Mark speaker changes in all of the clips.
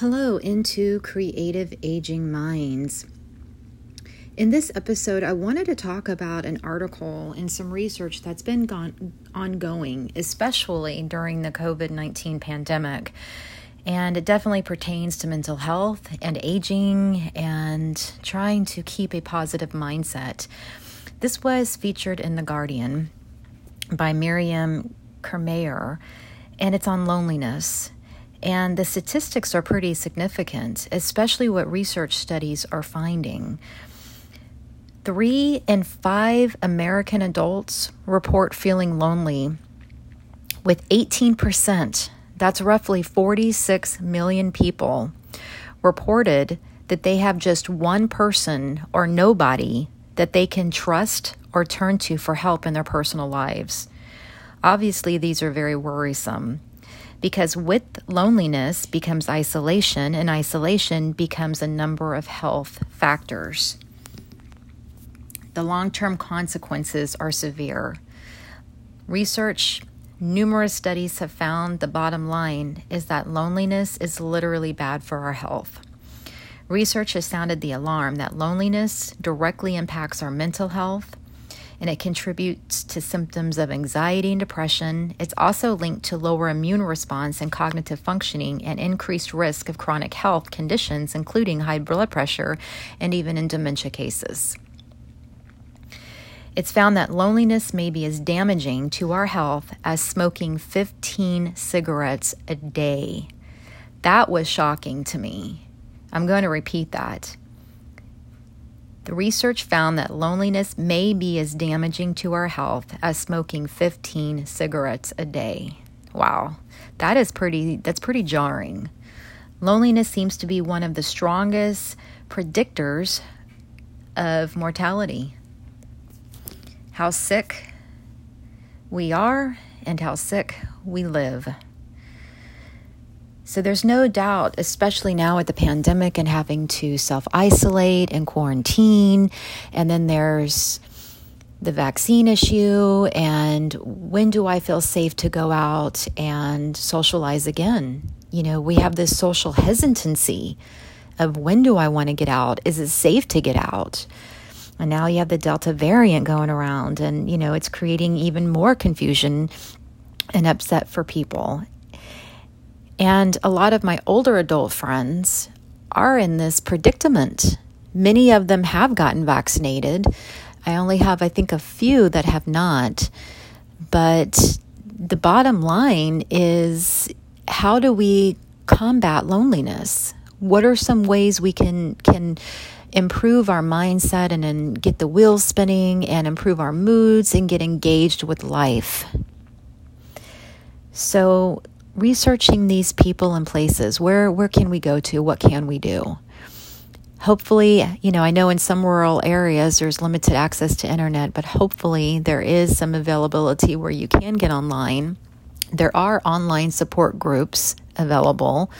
Speaker 1: Hello, into Creative Aging Minds. In this episode, I wanted to talk about an article and some research that's been gone, ongoing, especially during the COVID 19 pandemic. And it definitely pertains to mental health and aging and trying to keep a positive mindset. This was featured in The Guardian by Miriam Kirmayer, and it's on loneliness. And the statistics are pretty significant, especially what research studies are finding. Three in five American adults report feeling lonely, with 18%, that's roughly 46 million people, reported that they have just one person or nobody that they can trust or turn to for help in their personal lives. Obviously, these are very worrisome because with loneliness becomes isolation, and isolation becomes a number of health factors. The long term consequences are severe. Research, numerous studies have found the bottom line is that loneliness is literally bad for our health. Research has sounded the alarm that loneliness directly impacts our mental health, and it contributes to symptoms of anxiety and depression. It's also linked to lower immune response and cognitive functioning and increased risk of chronic health conditions, including high blood pressure and even in dementia cases. It's found that loneliness may be as damaging to our health as smoking 15 cigarettes a day. That was shocking to me. I'm going to repeat that. The research found that loneliness may be as damaging to our health as smoking 15 cigarettes a day. Wow. That is pretty that's pretty jarring. Loneliness seems to be one of the strongest predictors of mortality. How sick we are and how sick we live. So there's no doubt, especially now with the pandemic and having to self isolate and quarantine. And then there's the vaccine issue and when do I feel safe to go out and socialize again? You know, we have this social hesitancy of when do I want to get out? Is it safe to get out? And now you have the Delta variant going around, and you know, it's creating even more confusion and upset for people. And a lot of my older adult friends are in this predicament. Many of them have gotten vaccinated. I only have, I think, a few that have not. But the bottom line is how do we combat loneliness? What are some ways we can can improve our mindset and, and get the wheels spinning and improve our moods and get engaged with life? So researching these people and places. Where where can we go to? What can we do? Hopefully, you know, I know in some rural areas there's limited access to internet, but hopefully there is some availability where you can get online. There are online support groups available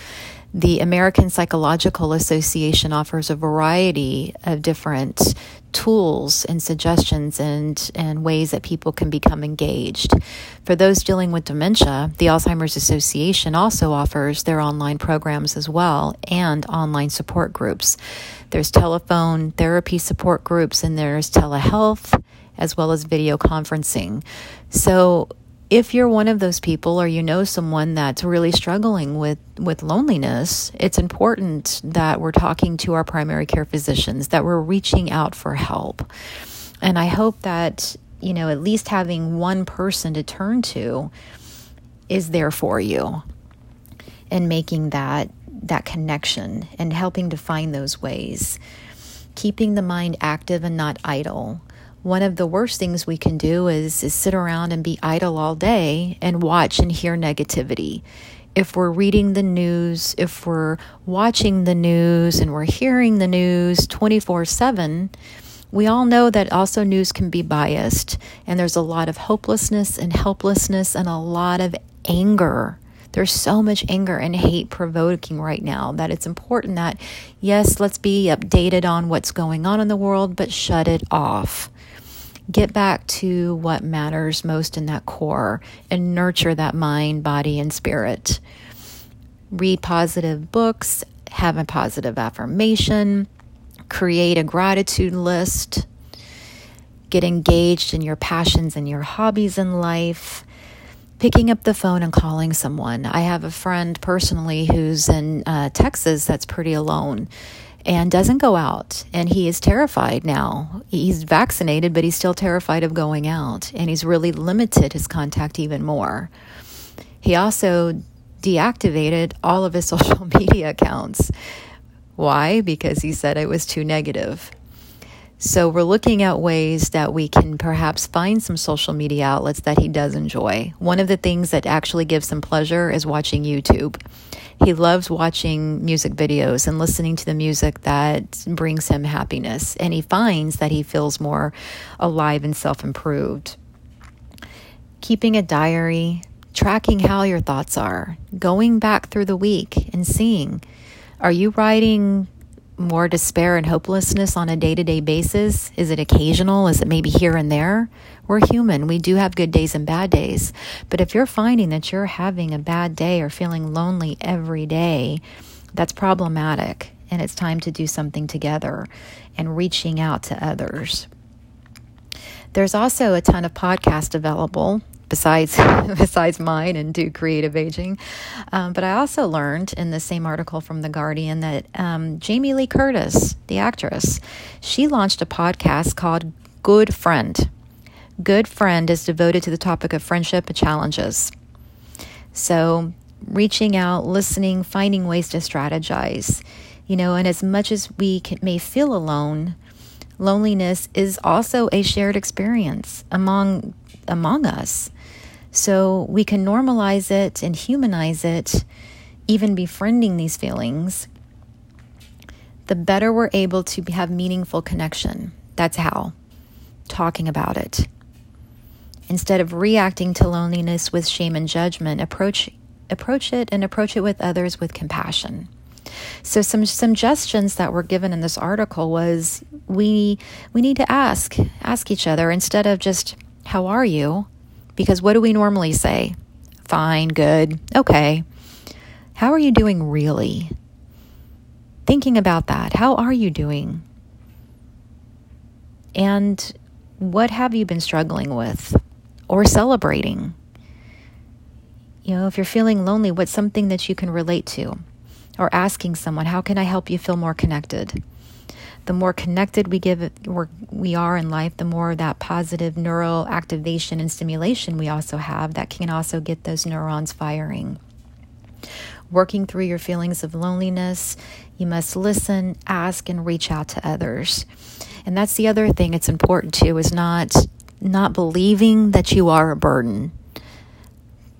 Speaker 1: the American Psychological Association offers a variety of different tools and suggestions and, and ways that people can become engaged. For those dealing with dementia, the Alzheimer's Association also offers their online programs as well and online support groups. There's telephone therapy support groups and there's telehealth as well as video conferencing. So if you're one of those people or you know someone that's really struggling with, with loneliness, it's important that we're talking to our primary care physicians, that we're reaching out for help. And I hope that, you know, at least having one person to turn to is there for you and making that that connection and helping to find those ways. Keeping the mind active and not idle one of the worst things we can do is, is sit around and be idle all day and watch and hear negativity. If we're reading the news, if we're watching the news and we're hearing the news 24 7, we all know that also news can be biased, and there's a lot of hopelessness and helplessness and a lot of anger. There's so much anger and hate provoking right now that it's important that, yes, let's be updated on what's going on in the world, but shut it off get back to what matters most in that core and nurture that mind, body, and spirit. read positive books, have a positive affirmation, create a gratitude list, get engaged in your passions and your hobbies in life. Picking up the phone and calling someone. I have a friend personally who's in uh, Texas that's pretty alone and doesn't go out. And he is terrified now. He's vaccinated, but he's still terrified of going out. And he's really limited his contact even more. He also deactivated all of his social media accounts. Why? Because he said it was too negative. So we're looking at ways that we can perhaps find some social media outlets that he does enjoy. One of the things that actually gives him pleasure is watching YouTube. He loves watching music videos and listening to the music that brings him happiness, and he finds that he feels more alive and self improved. Keeping a diary, tracking how your thoughts are, going back through the week and seeing are you writing more despair and hopelessness on a day to day basis? Is it occasional? Is it maybe here and there? We're human. We do have good days and bad days. But if you're finding that you're having a bad day or feeling lonely every day, that's problematic. And it's time to do something together and reaching out to others. There's also a ton of podcasts available besides besides mine and do creative aging. Um, but I also learned in the same article from the Guardian that um, Jamie Lee Curtis, the actress, she launched a podcast called Good Friend. Good Friend is devoted to the topic of friendship and challenges. So, reaching out, listening, finding ways to strategize. You know, and as much as we can, may feel alone, loneliness is also a shared experience among among us. So we can normalize it and humanize it, even befriending these feelings. The better we're able to have meaningful connection. That's how. Talking about it. Instead of reacting to loneliness with shame and judgment, approach approach it and approach it with others with compassion. So some suggestions that were given in this article was we we need to ask ask each other instead of just how are you? Because what do we normally say? Fine, good, okay. How are you doing really? Thinking about that, how are you doing? And what have you been struggling with or celebrating? You know, if you're feeling lonely, what's something that you can relate to? Or asking someone, how can I help you feel more connected? The more connected we give we are in life, the more that positive neural activation and stimulation we also have that can also get those neurons firing. Working through your feelings of loneliness, you must listen, ask, and reach out to others. And that's the other thing it's important too is not not believing that you are a burden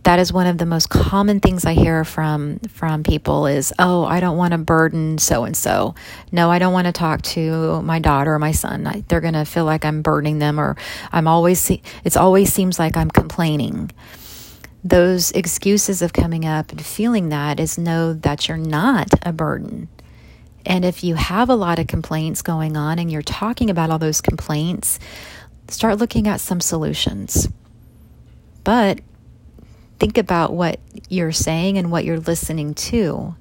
Speaker 1: that is one of the most common things I hear from from people is, "Oh, I don't want to burden so and so. No, I don't want to talk to my daughter or my son. I, they're going to feel like I'm burdening them or I'm always it's always seems like I'm complaining." Those excuses of coming up and feeling that is know that you're not a burden. And if you have a lot of complaints going on and you're talking about all those complaints, start looking at some solutions. But think about what you're saying and what you're listening to.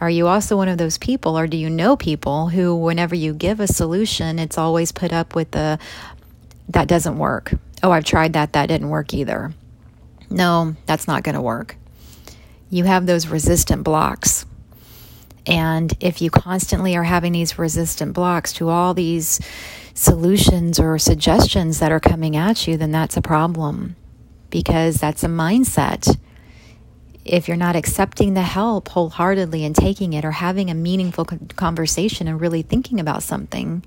Speaker 1: Are you also one of those people, or do you know people who, whenever you give a solution, it's always put up with the that doesn't work? Oh, I've tried that, that didn't work either. No, that's not going to work. You have those resistant blocks. And if you constantly are having these resistant blocks to all these solutions or suggestions that are coming at you, then that's a problem because that's a mindset. If you're not accepting the help wholeheartedly and taking it or having a meaningful conversation and really thinking about something,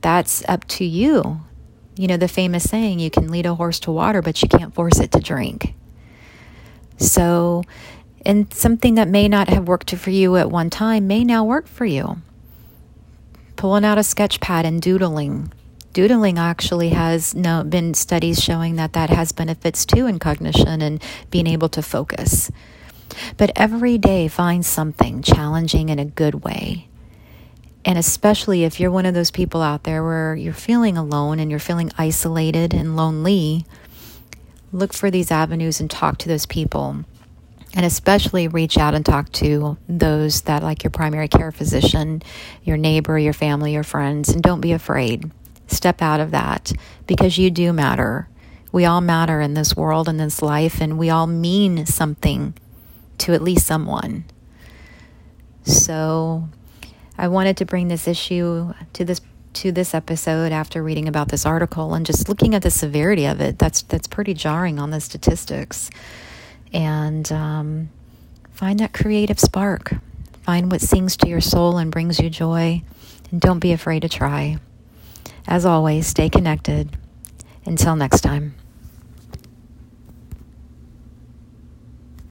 Speaker 1: that's up to you. You know, the famous saying, you can lead a horse to water, but you can't force it to drink. So, and something that may not have worked for you at one time may now work for you. Pulling out a sketch pad and doodling doodling actually has no, been studies showing that that has benefits too in cognition and being able to focus. But every day find something challenging in a good way. And especially if you're one of those people out there where you're feeling alone and you're feeling isolated and lonely, look for these avenues and talk to those people. and especially reach out and talk to those that like your primary care physician, your neighbor, your family, your friends, and don't be afraid. Step out of that because you do matter. We all matter in this world and this life, and we all mean something to at least someone. So, I wanted to bring this issue to this to this episode after reading about this article and just looking at the severity of it. That's that's pretty jarring on the statistics and um, find that creative spark. Find what sings to your soul and brings you joy, and don't be afraid to try. As always, stay connected. Until next time.